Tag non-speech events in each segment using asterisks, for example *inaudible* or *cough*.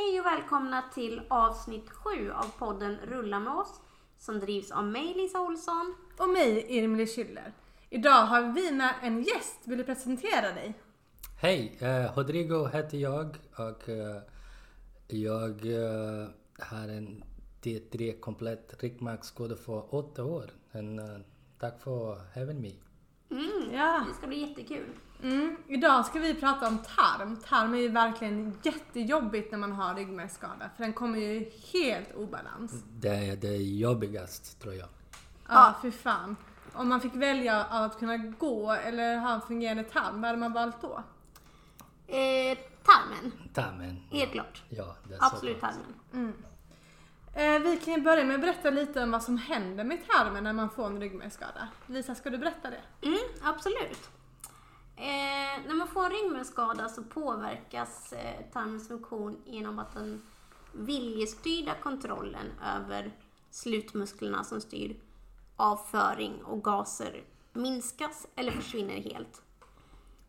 Hej och välkomna till avsnitt 7 av podden Rulla med oss som drivs av mig Lisa Olsson. Och mig, Irmeli Schüller. Idag har vi med en gäst. Vill du presentera dig? Hej, eh, Rodrigo heter jag och eh, jag eh, har en T3 komplett ryggmärgsskada för åtta år. And, eh, tack för having me. Mm, Ja. Det ska bli jättekul. Mm. Idag ska vi prata om tarm. Tarm är ju verkligen jättejobbigt när man har ryggmärgsskada. För den kommer ju helt obalans. Det är det jobbigast tror jag. Ja, fy fan. Om man fick välja av att kunna gå eller ha en fungerande tarm, vad hade man valt då? Eh, tarmen, Tarmen. helt klart. Ja, det är Absolut så tarmen. Eh, vi kan ju börja med att berätta lite om vad som händer med tarmen när man får en ryggmärgsskada. Lisa, ska du berätta det? Mm, absolut. Eh, när man får en ryggmärgsskada så påverkas eh, tarmens funktion genom att den viljestyrda kontrollen över slutmusklerna som styr avföring och gaser minskas eller försvinner helt.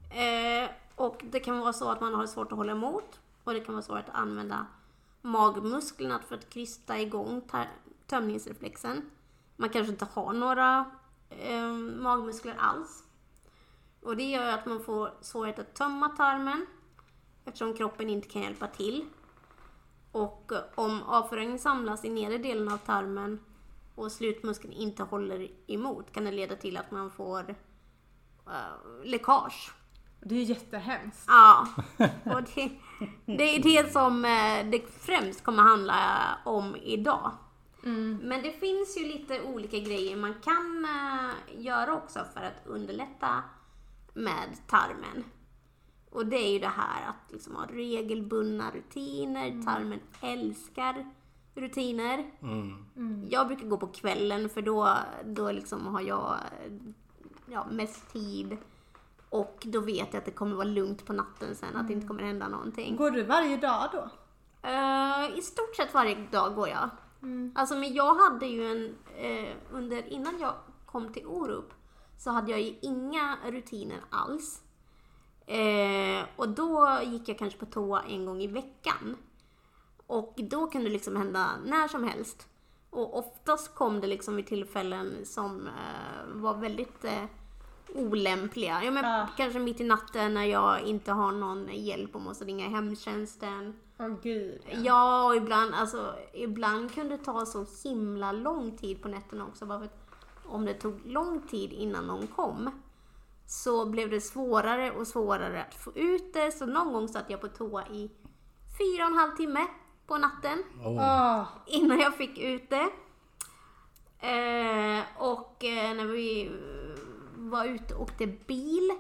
Eh, och det kan vara så att man har svårt att hålla emot och det kan vara svårt att använda magmusklerna för att krysta igång tömningsreflexen. Man kanske inte har några eh, magmuskler alls. Och det gör att man får svårighet att tömma tarmen eftersom kroppen inte kan hjälpa till. Och eh, om avföringen samlas i nedre delen av tarmen och slutmuskeln inte håller emot kan det leda till att man får eh, läckage. Det är jättehemskt. Ja, och det, det är det som eh, det främst kommer handla om idag. Men det finns ju lite olika grejer man kan göra också för att underlätta med tarmen. Och det är ju det här att liksom ha regelbundna rutiner. Tarmen älskar rutiner. Mm. Jag brukar gå på kvällen för då, då liksom har jag ja, mest tid. Och då vet jag att det kommer vara lugnt på natten sen, att det inte kommer hända någonting. Går du varje dag då? Eh, I stort sett varje dag går jag. Alltså men jag hade ju en, eh, under, innan jag kom till Orup så hade jag ju inga rutiner alls. Eh, och då gick jag kanske på toa en gång i veckan. Och då kunde det liksom hända när som helst. Och oftast kom det liksom vid tillfällen som eh, var väldigt eh, olämpliga. Ja, men Ja. Kanske mitt i natten när jag inte har någon hjälp och måste ringa hemtjänsten. Åh gud. Ja, och ibland, alltså, ibland kunde det ta så himla lång tid på nätterna också. Bara för att om det tog lång tid innan någon kom så blev det svårare och svårare att få ut det. Så någon gång satt jag på toa i fyra och en halv timme på natten Oh. Innan jag fick ut det. Eh, och eh, när vi var ute och åkte bil,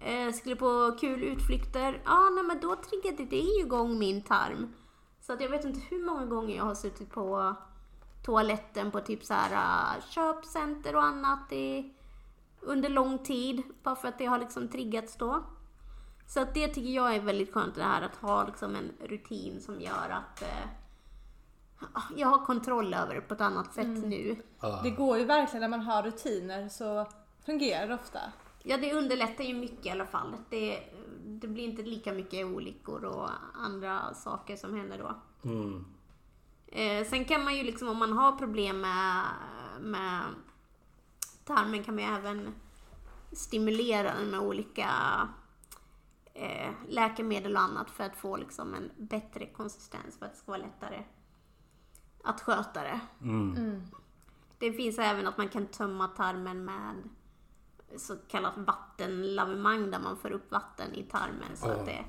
eh, skulle på kul utflykter, ja nej, men då triggade det igång min tarm. Så att jag vet inte hur många gånger jag har suttit på toaletten på typ så här eh, köpcenter och annat i, under lång tid, bara för att det har liksom triggats då. Så att det tycker jag är väldigt skönt det här att ha liksom en rutin som gör att eh, jag har kontroll över det på ett annat sätt nu. Ja. det går ju verkligen när man har rutiner så fungerar det ofta. Ja, det underlättar ju mycket i alla fall. Det, det blir inte lika mycket olyckor och andra saker som händer då. Mm. Eh, sen kan man ju liksom, om man har problem med, med tarmen kan man ju även stimulera den med olika eh, läkemedel och annat för att få liksom en bättre konsistens för att det ska vara lättare att sköta det. Mm. Det finns även att man kan tömma tarmen med så kallat vattenlavemang där man får upp vatten i tarmen. Så att Åh. det,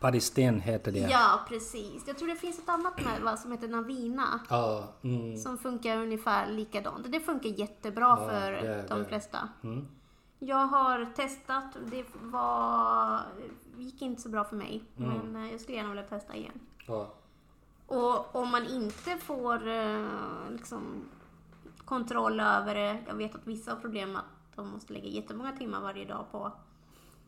Paristen heter det. ja, precis. Jag tror det finns ett annat med, va, som heter Navina. Ja, mm. Som funkar ungefär likadant. Det funkar jättebra Ja, för det- de det- flesta. Mm. Jag har testat. Det var, gick inte så bra för mig. Mm. Men eh, jag skulle gärna vilja testa igen. Ja. Och om man inte får eh, liksom, kontroll över det. Jag vet att vissa har problem med att de måste lägga jättemånga timmar varje dag på,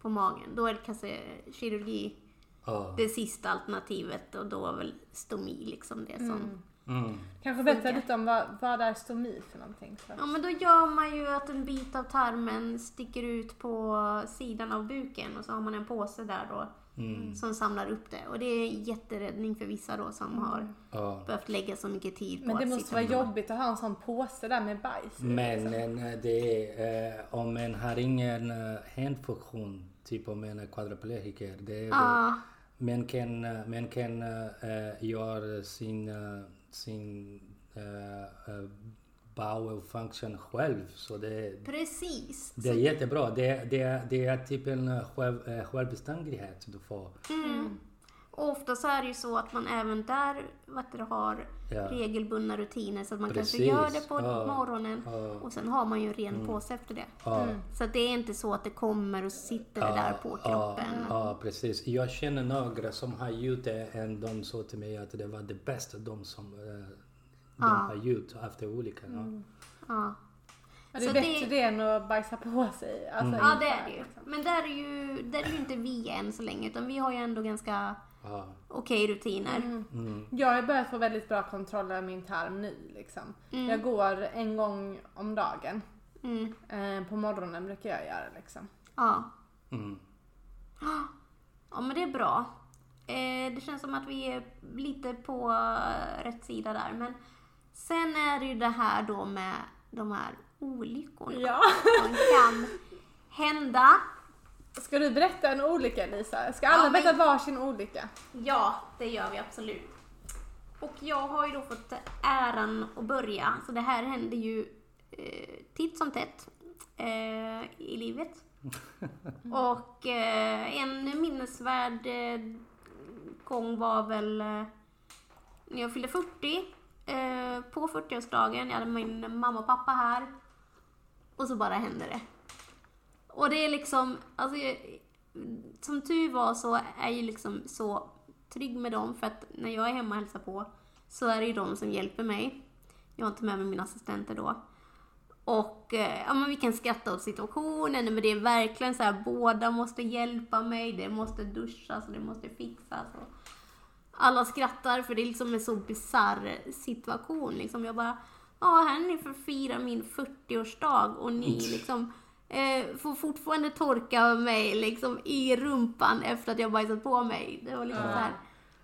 på magen. Då är det kanske kirurgi Ja. det sista alternativet och då är väl stomi liksom det som... Mm. Kanske berätta Funkar. lite om vad, vad är stomi för någonting. Så. Ja men då gör man ju att en bit av tarmen sticker ut på sidan av buken och så har man en påse där då Mm. som samlar upp det. Och det är en jätteräddning för vissa då som har Ja. behövt lägga så mycket tid på Men det att måste sitta vara med. jobbigt att ha en sån påse där med bajs Men liksom. eh, det är, eh, om man har ingen eh, handfunktion, typ om man är kvadriplegiker, det är det. Man kan, eh, man kan uh, göra sin, eh, sin uh, bowel function själv. Så det, precis. det är jättebra. Det, det, det är typ en eh, själv, självbeständighet du får. Mm. Och ofta så är det ju så att man även där heter det, har Ja. regelbundna rutiner så att man kanske Precis. gör det på Ja. morgonen Ja. och sen har man ju en ren påse efter det. Ja. Så att det är inte så att det kommer och sitter det där på kroppen. Ja, ja, precis. Jag känner några som har gjort det och de sa till mig att det var det bästa de som eh, de har gjort efter olika. Ja. Ja. Ja, det är så bättre det- det... än att bajsa på sig. Alltså, Ja, inte- det är det ju. Men där är ju, där är ju inte vi än så länge, utan vi har ju ändå ganska Okej rutiner. Mm. Jag har börjat få väldigt bra kontroll över min tarm nu. Liksom. Jag går en gång om dagen. Mm. Eh, på morgonen brukar jag göra liksom. Ja. Mm. ja, men det är bra. Eh, det känns som att vi är lite på eh, rätt sida där. Men sen är det ju det här då med de här olyckorna Ja. som kan hända. Ska du berätta en olycka Lisa? Ska alla Ja, men- berätta varsin olycka? Ja, det gör vi absolut. Och jag har ju då fått äran att börja, så det här händer ju eh, titt som tätt eh, i livet. *laughs* Och eh, en minnesvärd eh, gång var väl eh, när jag fyllde 40. Eh, på 40-årsdagen, jag hade min mamma och pappa här. Och så bara hände det. Och det är liksom, alltså, som tur var så är jag liksom så trygg med dem för att när jag är hemma och hälsar på så är det ju de som hjälper mig. Jag har inte med mig mina assistenter då. Och eh, ja, men vi kan skratta åt situationen, men det är verkligen så här, båda måste hjälpa mig, det måste duschas och det måste fixas. Och alla skrattar för det är liksom en så bisarr situation. Liksom. Jag bara, ja här är ni för att fira min 40-årsdag och ni liksom eh, får fortfarande torka mig liksom i rumpan efter att jag bajsat på mig. Det var liksom så här.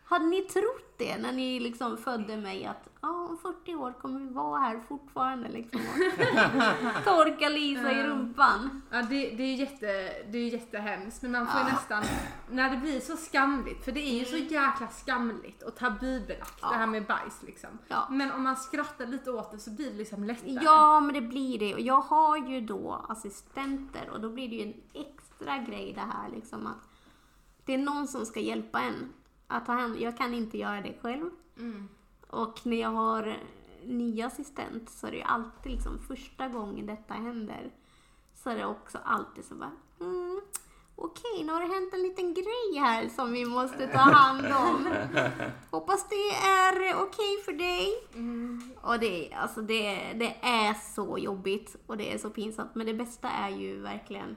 Hade ni trott det när ni liksom födde mig att ja, om 40 år kommer vi vara här fortfarande liksom och *laughs* torka Lisa i rumpan? Ja, det, det, är jätte, det är jättehemskt men man får ju nästan, när det blir så skamligt, för det är ju så jäkla skamligt och tabubelagt det här med bajs liksom. Ja. Men om man skrattar lite åt det så blir det liksom lättare. Ja, men det blir det. Och jag har ju då assistenter och då blir det ju en extra grej det här liksom att det är någon som ska hjälpa en att ta hand Jag kan inte göra det själv. Mm. Och när jag har ny assistent så är det ju alltid liksom första gången detta händer så är det också alltid så bara mm, Okej, nu har det hänt en liten grej här som vi måste ta hand om. *laughs* Hoppas det är okej för dig. Och det, alltså det, det är så jobbigt och det är så pinsamt. Men det bästa är ju verkligen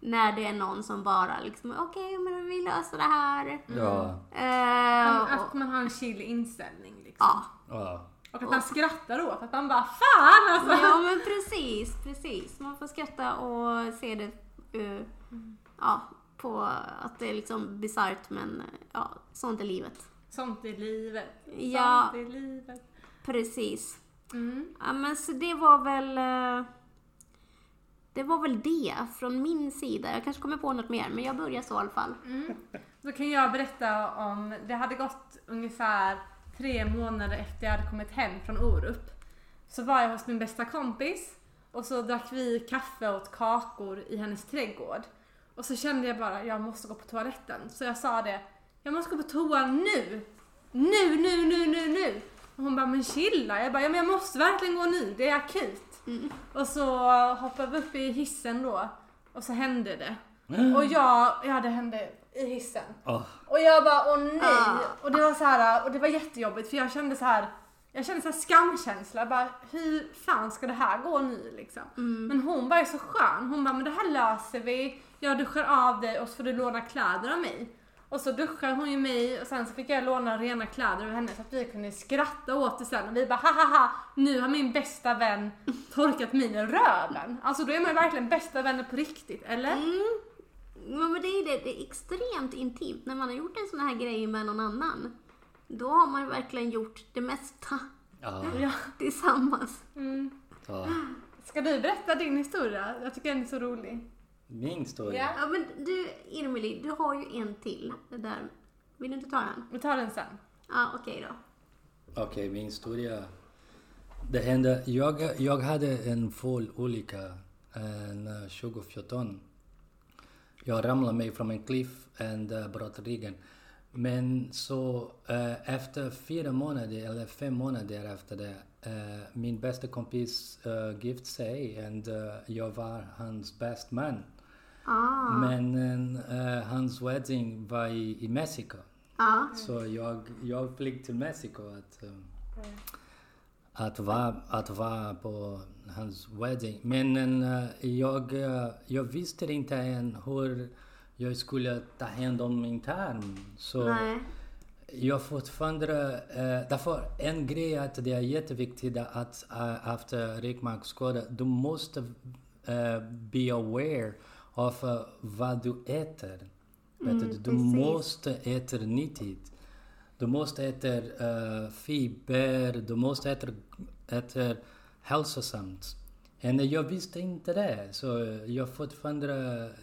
när det är någon som bara liksom, okej men vi löser det här. Ja. Och, Att man har en chill inställning liksom. ja. Ja. Och att man skrattar åt att man bara fan alltså. ja men precis, precis. Man får skratta och se det eh, ja, på att det är liksom bisarrt men ja, sånt är livet. Sånt är livet. Ja. Sånt är livet. Precis. Mm. Ja men så det var väl eh, det var väl det från min sida. Jag kanske kommer på något mer men jag börjar så i alla fall. Mm. Då kan jag berätta om, det hade gått ungefär tre månader efter jag hade kommit hem från Orup. Så var jag hos min bästa kompis och så drack vi kaffe och åt kakor i hennes trädgård. Och så kände jag bara, jag måste gå på toaletten. Så jag sa det, jag måste gå på toa nu! Nu, nu, nu, nu, nu! Och hon bara, men chilla! Jag bara, ja men jag måste verkligen gå nu, det är akut. Och så hoppade vi upp i hissen då och så hände det. Och jag, ja det hände i hissen. Åh. Och jag bara, åh nej! Ah. Och det var så här, och det var jättejobbigt för jag kände så här. Jag kände så här skamkänsla, jag bara hur fan ska det här gå nu liksom? Men hon var ju så skön, hon bara men det här löser vi, jag duschar av dig och så får du låna kläder av mig. Och så duschade hon ju mig och sen så fick jag låna rena kläder av henne så att vi kunde skratta åt det sen och vi bara hahaha nu har min bästa vän torkat mig i röven. Alltså då är man ju verkligen bästa vänner på riktigt, eller? Ja, men det är det. Det är extremt intimt. När man har gjort en sån här grej med någon annan, då har man verkligen gjort det mesta Ja, Ja. tillsammans. Mm. ja. Ska du berätta din historia? Jag tycker den är så rolig. Min historia. Ja. Ja, men du, Irmeli, du har ju en till. Det där. Vill du inte ta den? Vi tar den sen. Ja, okej då. Okej, min historia. Det hände, jag, jag hade en full olycka eh, 2014. Jag ramlade mig från en cliff och uh, bröt ryggen. Men så eh, efter fyra månader, eller fem månader efter det, eh, min bästa kompis uh, gift sig och uh, jag var hans bästa man. Ah, Men eh, hans wedding var i, i Mexiko. ja. Så jag, jag flög till Mexiko att, eh, att, vara, att vara på hans wedding. Men eh, jag, eh, jag visste inte än hur jag skulle ta hand om min tarm. Så Nej. jag fortfarande... Eh, därför en grej att det är jätteviktigt att eh, efter ryggmärgsskada, du måste eh, be aware av eh, vad du äter. Vet du, du måste äta nyttigt. Du måste äta eh, fiber, du måste äta, äta hälsosamt. Och jag visste inte det, så jag fortfarande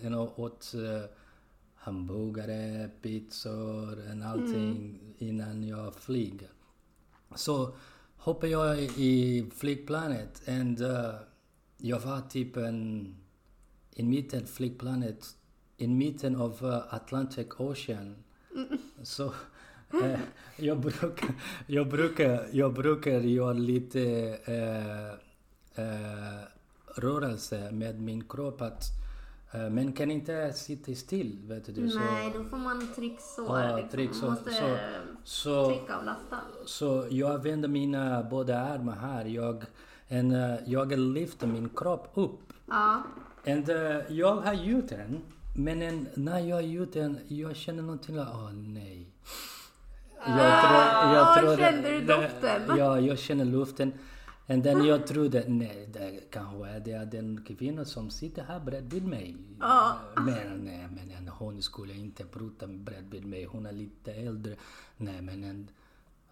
you know, åt uh, hamburgare, pizzor och allting innan jag flyger. Så hoppade jag i flygplanet och uh, jag var typ en, i mitten flygplanet, i mitten av uh, Atlantic Ocean. Så eh, jag, brukar, jag, brukar, jag brukar göra lite eh, eh, rörelse med min kropp att eh, men kan inte sitta still, vet du. Så, Nej, då får man trycksår. Ja, liksom. Man måste Så- så, tryckavlasta. så jag vänder mina båda armar här. Jag, en, eh, jag lyfter min kropp upp. Ja. And, eh, jag har gjort den, men en, när jag har gjort den, jag känner någonting, åh nej. Jag Ah, tror, kände du doften? Ja, jag känner luften. Och then jag trodde, nej, det kanske är det den kvinnan som sitter här bredvid mig. Ja. Men, nej, men en, hon skulle inte prata bredvid mig, hon är lite äldre. Nej, men en,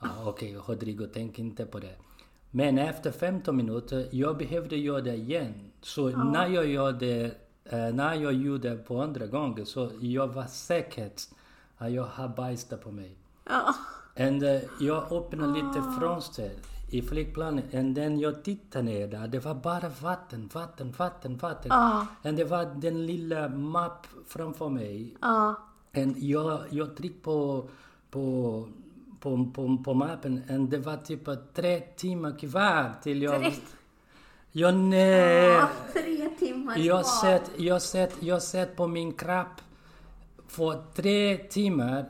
ja, okej, Rodrigo, tänk inte på det. Men efter 15 minuter, jag behövde göra det igen. Så när jag gör det, eh, när jag gjorde på andra gången, så jag var säker att jag har bajsat på mig. Ja. And uh, jag öppnade lite fönster i flygplanet och then jag tittade ner där. Det var bara vatten, vatten, vatten, vatten. Ja. Och det var den lilla mapp framför mig. Ja. Och jag, jag tryckte på, på, på, på, på mappen och det var typ tre timmar kvar till jag... Direkt. Ja, nej. Ja, tre timmar Jag kvar. sett, jag sett, jag sett på min kropp för tre timmar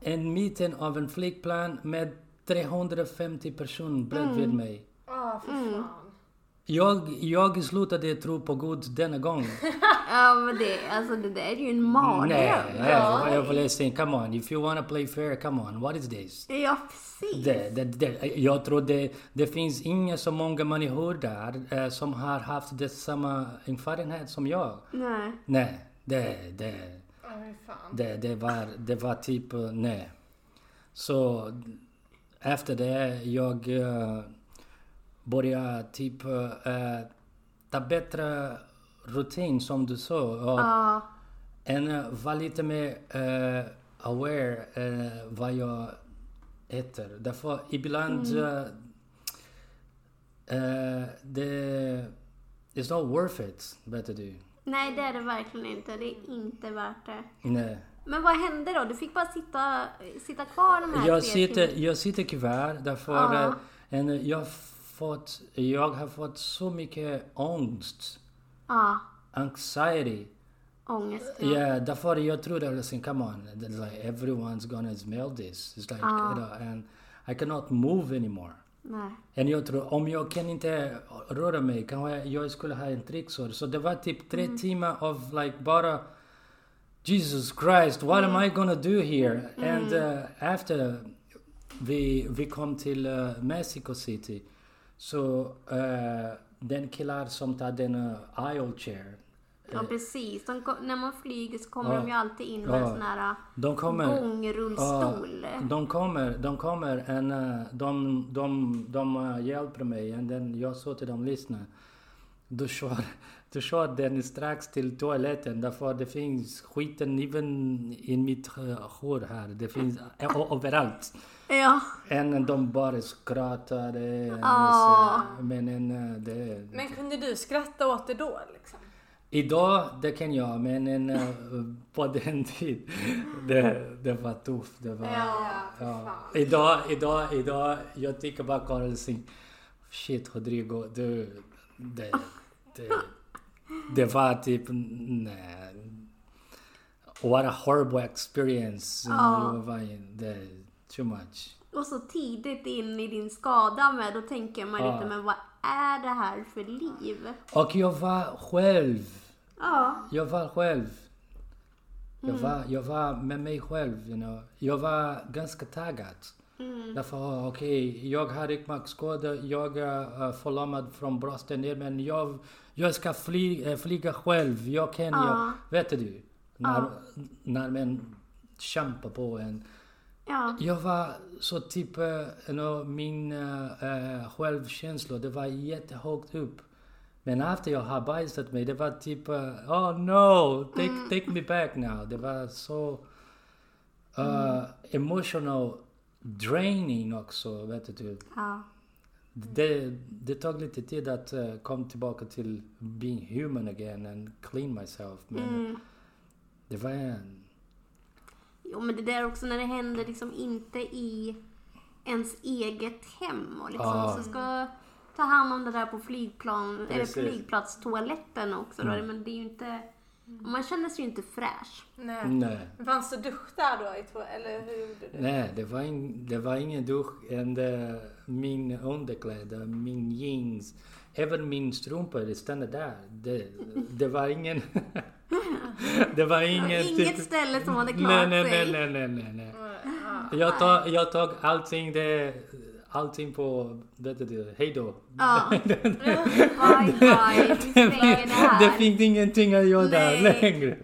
en mitten av en flygplan med 350 personer bredvid mig. Ah, fy Mm. Jag, jag slutade tro på Gud denna gång. *laughs* Ja, men det, alltså, det där är ju en mardröm. Nej, jag, jag vill säga come on, if you wanna play fair, come on, what is this? Ja, precis. Det, det, det, jag tror det, det finns inga så många människor där eh, som har haft det samma erfarenhet som jag. Nej. Nej, det, det, fy fan. Det, det, var, det var typ, eh, nej. Så efter det jag uh, började typ uh, ta bättre rutin som du sa. Och Ja. en uh, var lite mer uh, aware uh, vad jag äter. Därför ibland uh, uh, det it's not worth it, vet du. Nej, det är det verkligen inte. Det är inte värt det. Nej. Men vad hände då? Du fick bara sitta, sitta kvar de här Jag tre sitter, timmarna? jag sitter kvar därför Ja. eh, en, jag, fått, jag har fått så mycket ångest, Ja, anxiety. ångest. Ja, yeah, därför jag trodde, listen, come on, it's like everyone's gonna smell this. It's like, Ja. you know, and I cannot move anymore. Nej. Och jag tror, om jag kan inte röra mig, kanske jag skulle ha en trycksår. Så det var typ tre timmar av like bara Jesus Christ, what am I gonna do here? And uh, after vi, vi kom till uh, Mexico City, så uh, den killar som tar den uh, aisle chair, Ja precis. De, när man flyger så kommer Ja. de ju alltid in med Ja. en sån här De kommer... gångrullstol. Ja, de kommer, de kommer en, eh, de, de, de eh, hjälper mig och den, jag sa till dem, lyssna. Du kör, du kör den strax till toaletten därför det finns skiten även i mitt eh, hår här. Det finns eh, överallt. Ja. En de bara skrattade. Ja. Men en, eh, det, Men kunde du skratta åt det då liksom? Idag, det kan jag, men en, eh, på den tid, det, det var tufft. Det var, ja. Idag, idag, idag, jag tycker bara Singh, shit Rodrigo, du, det, det, det var typ, nej. What a horrible experience. Ja. Jag var det, too much. Och så tidigt in i din skada med, då tänker man Ja. lite, men vad är det här för liv? Och jag var själv. Ja. Jag var själv. Jag, var, jag var med mig själv. You know. Jag var ganska taggad. Därför, oh, okej, jag har ryggmärgsskada, jag är uh, förlamad från brösten ner, men jag, jag ska fly, eh, flyga själv. Jag kan, jag, vet du? När, när man kämpar på en. Ja. Jag var så typ, eh, you know, min uh, självkänsla, det var jättehögt upp. Men efter jag har bajsat mig, det var typ, eh, oh no, take, take me back now. Det var så uh, emotional draining också, vet du. ja. Det, det tog lite tid att uh, komma tillbaka till being human again and clean myself. Men det var en... Jo men det där också när det händer liksom inte i ens eget hem och liksom Ja. så ska ta hand om det där på flygplan, eller flygplatstoaletten också då, men det är ju inte, man känner sig ju inte fräsch. Nej. Nej. Fanns det dusch där då? I två, eller hur gjorde du? Nej, det var, in, det var ingen dusch. And, uh, min underkläder, min jeans, även min strumpor stannade där. Det, det var ingen... *laughs* det var ingen... Inget ställe som hade nej, klarat nej, sig. nej, nej, nej, nej, nej. Ja. Jag tog, jag tog allting, det, allting på... Vet du, hej då. Ja. *laughs* Bye bye, vi stänger det här. Det finns ingenting att göra Nej. längre.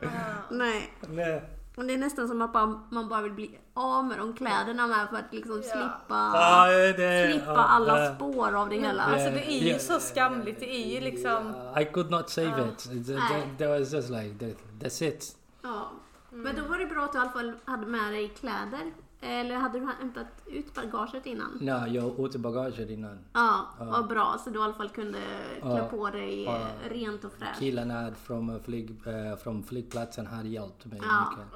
Nej. Nej. Och det är nästan som att man bara vill bli av med de kläderna med för att liksom slippa, Ja, det, slippa ja, alla ja. spår av det hela. Alltså det är ju Ja. så skamligt. Det är ju liksom... I could not save it. That, Nej. that, that was just like, that, that's it. Ja. Men då var det bra att du i alla fall hade med dig kläder. Eller hade du hämtat ut bagaget innan? Nej, jag åt bagaget innan. Ja, vad bra. Så du i alla fall kunde klä Ja. på dig Ja. rent och fräscht. Killarna från, eh, flyg, eh, från flygplatsen har hjälpt mig Ja. mycket.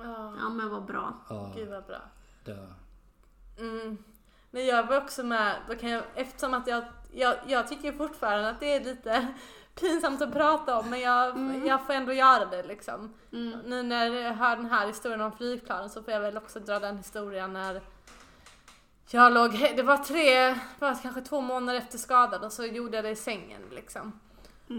Ja, men vad bra. Ja, Gud vad bra. det, Mm. Men jag var också med, då kan jag, eftersom att jag, jag, jag tycker fortfarande att det är lite pinsamt att prata om men jag, jag får ändå göra det liksom. Mm. Nu när jag hör den här historien om flygplanen så får jag väl också dra den historien när jag låg, det var tre, var kanske två månader efter skadad och så gjorde jag det i sängen liksom.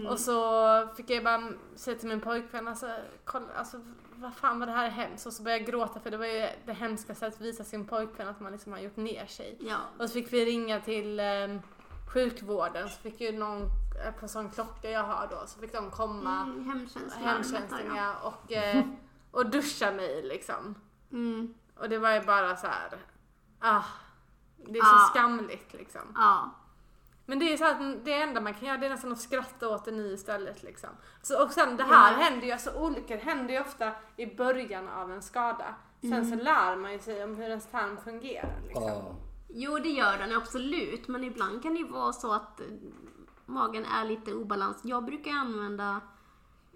Och så fick jag bara säga till min pojkvän, alltså, kolla, alltså vad fan var det här är hemskt? Och så började jag gråta för det var ju det hemskaste att visa sin pojkvän att man liksom har gjort ner sig. Ja. Och så fick vi ringa till eh, sjukvården, så fick ju någon på sån klocka jag har då, så fick de komma, Mm, hemtjänsten. hemtjänsten ja, och, eh, och duscha mig liksom. Mm. Och det var ju bara så här. ah, det är så skamligt liksom. Ja. Men det är så att det enda man kan göra det är nästan att skratta åt det nu istället liksom. Så, och sen det här Ja. händer ju, alltså olyckor händer ju ofta i början av en skada. Sen Mm. så lär man ju sig om hur ens tarm fungerar liksom. ja. Jo, det gör den absolut. Men ibland kan det ju vara så att eh, magen är lite obalans. Jag brukar använda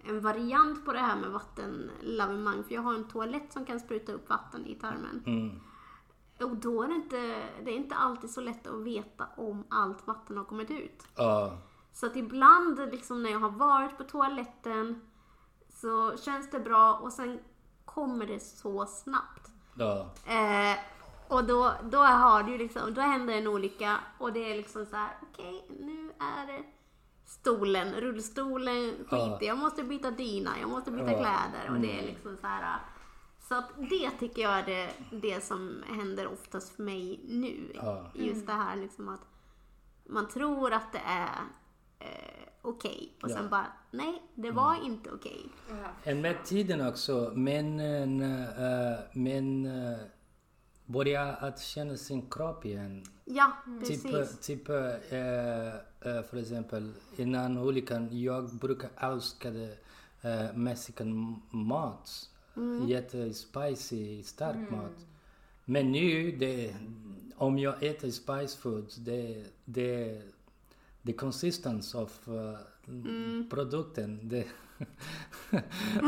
en variant på det här med vattenlavemang. För jag har en toalett som kan spruta upp vatten i tarmen. Mm. Och då är det inte, det är inte alltid så lätt att veta om allt vatten har kommit ut. Ja. Så att ibland liksom när jag har varit på toaletten så känns det bra och sen kommer det så snabbt. Ja. Eh, och då, då har du liksom, då händer en olycka och det är liksom så här: okej nu är det stolen, rullstolen Ja. skiter jag måste byta dyna, jag måste byta Ja. kläder och det är liksom så här. Så att det tycker jag är det, det som händer oftast för mig nu. Ja. Just det här liksom att man tror att det är eh, okej. Och Ja. sen bara, nej, det var inte okej. En med tiden också, men, äh, men äh, börja att känna sin kropp igen. Ja, Typ, precis. typ äh, äh, för exempel innan olyckan, jag brukar älska äh, mexican mat. Mm. Jättespicy, stark mat. Men nu, det, om jag äter spice foods, det, det, the consistence of uh, Mm. produkten, det,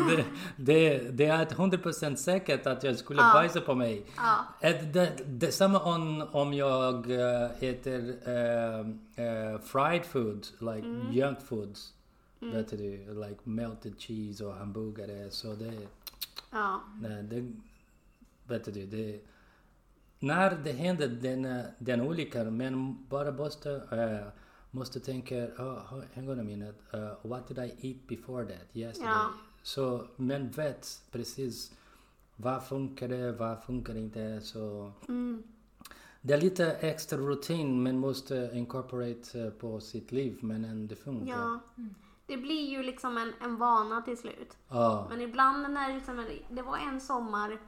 det, det, det är 100% säkert att jag skulle Ja. bajsa på mig. Ja. Det, detsamma om, om jag eh, äter eh, eh, fried food, like Mm. junk foods. Vet du, like melted cheese och hamburgare. Så det, Ja. nej, det vet du, det, när det händer den, den olyckan, men bara måste, uh, måste tänka, oh, hang on a minute, uh, what did I eat before that, yesterday? Ja. Så man vet precis vad funkar det, vad funkar inte. Så Mm. det är lite extra rutin man måste incorporate eh, på sitt liv, men än det funkar. ja. Det blir ju liksom en, en vana till slut. Ja. Men ibland när det liksom, det var en sommar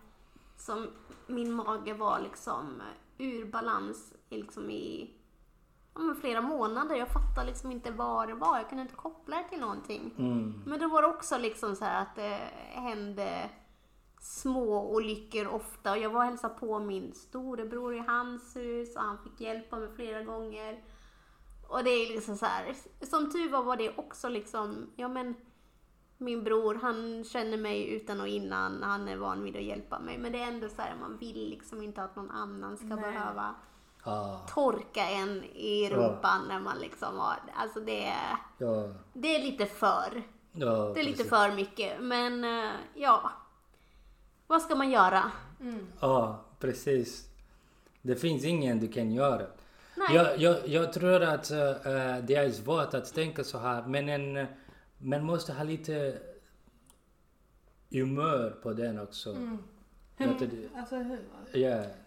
som min mage var liksom ur balans i liksom i men flera månader. Jag fattade liksom inte vad det var. Jag kunde inte koppla det till någonting. Mm. Men då var det också liksom så här att det hände små olyckor ofta. Och jag var och hälsade på min storebror i hans hus och han fick hjälpa mig flera gånger. Och det är liksom så här, som tur var var det också liksom, ja men min bror han känner mig utan och innan, han är van vid att hjälpa mig. Men det är ändå så här, man vill liksom inte att någon annan ska Nej. behöva Ja. torka en i rumpan när man liksom har, alltså det är, Ja. det är lite för. ja Det är lite precis. för mycket, men eh, ja. Vad ska man göra? Ja, precis. Det finns ingen du kan göra. Nej. Jag, jag, jag tror att eh, det är svårt att tänka så här, men en, man måste ha lite humör på den också. Mm. Du? Alltså hur?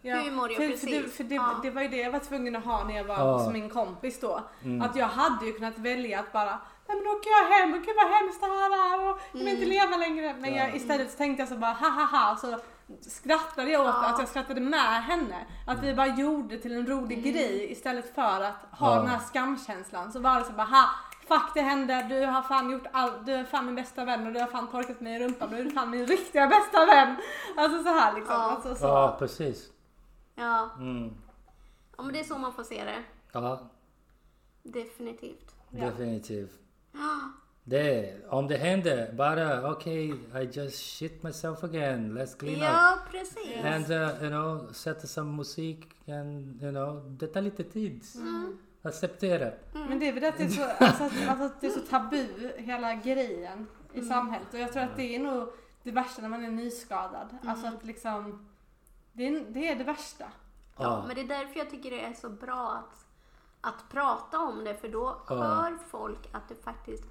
Ja. Humor, ja, för, för, det, precis. för det, Ja. det var ju det jag var tvungen att ha när jag var Ja. hos min kompis då. Mm. Att jag hade ju kunnat välja att bara, nej men då åker jag hem, och gud vad hemskt det här är och jag vill inte leva längre. Men Ja. jag, istället så tänkte jag så bara, ha ha ha. Så skrattade jag åt Ja. att jag skrattade med henne. Att vi bara gjorde till en rolig grej istället för att ha Ja. den här skamkänslan. Så var det så bara, ha fuck det hände, du har fan gjort allt, du är fan min bästa vän och du har fan torkat mig i rumpan och du är fan min riktiga bästa vän. Alltså så här liksom. Ja. Alltså, så. ja, precis. Ja. Mm. ja, men det är så man får se det. Ja, Definitivt. Ja. definitivt. *gasps* Det, om det händer, bara okej, I just shit myself again, let's clean up. Ja, precis. And uh, you know, sätta some musik and you know, det tar lite tid. Mm. Acceptera. Men det är väl att det är så, *laughs* alltså, alltså, att det är så tabu, hela grejen i samhället. Och jag tror att det är nog det värsta när man är nyskadad. Alltså att liksom, det är, det är det värsta. Ja, Ja. men det är därför jag tycker det är så bra att, att prata om det, för då Ja. hör folk att det faktiskt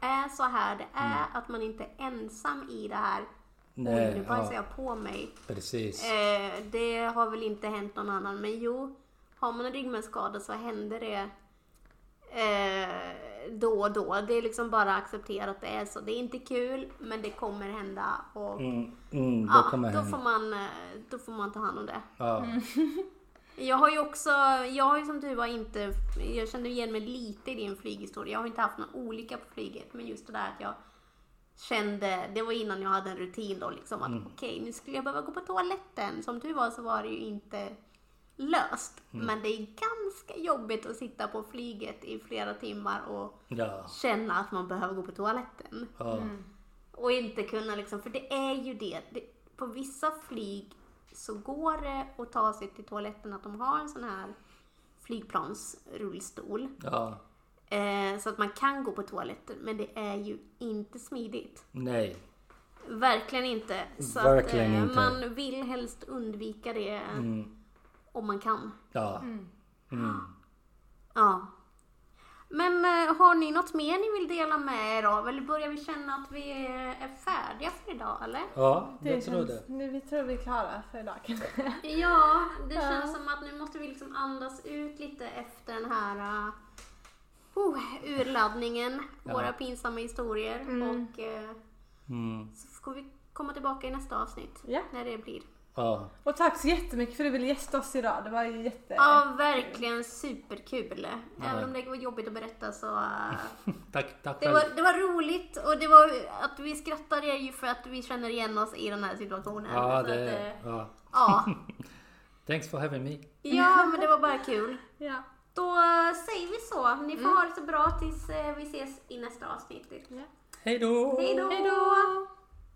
är så här det är, att man inte är ensam i det här. Oj, Nej, nu bajsar ja, jag på mig. precis. Eh, det har väl inte hänt någon annan, men jo, har man en ryggmärgsskada så händer det eh, då och då. Det är liksom bara att acceptera att det är så. Det är inte kul, men det kommer hända. Och, Mm, mm, det ja, kommer då, hända. får man, eh, då får man ta hand om det. Ja. *laughs* Jag har ju också, jag har ju som du var inte, jag kände igen mig lite i din flyghistoria. Jag har inte haft någon olycka på flyget, men just det där att jag kände, det var innan jag hade en rutin då liksom att okej, nu skulle jag behöva gå på toaletten. Som tur var så var det ju inte löst. Men det är ganska jobbigt att sitta på flyget i flera timmar och Ja. känna att man behöver gå på toaletten. Ja. Och inte kunna liksom, för det är ju det. det på vissa flyg så går det att ta sig till toaletten att de har en sån här flygplansrullstol. ja. Eh, så att man kan gå på toaletten, men det är ju inte smidigt. Nej. Verkligen inte. Så Verkligen att, eh, inte. man vill helst undvika det Mm. Om man kan. Ja. Mm. Ja. Men eh, har ni något mer ni vill dela med er av? Eller börjar vi känna att vi är färdiga för idag, eller? Ja, Det jag tror det. nu, vi tror vi är klara för idag. Ja, det Ja. känns som att nu måste vi liksom andas ut lite efter den här... Uh, urladdningen, Ja. våra pinsamma historier. Och eh, Mm. så får vi komma tillbaka i nästa avsnitt. Ja. När det blir. Ja, Och tack så jättemycket för att du ville gästa oss idag. Det var ju jätte... Ja, verkligen superkul. Ja. Även om det var jobbigt att berätta så... eh, *laughs* tack, tack Det var, det var roligt och det var att vi skrattade är ju för att vi känner igen oss i den här situationen. Ja, Så det, att, eh, ja. ja. *laughs* Thanks for having me. ja, men det var bara kul. *laughs* Ja. Då säger vi så. Ni får ha det så bra tills eh, vi ses i nästa avsnitt. Hej då! Hej då! Hej då!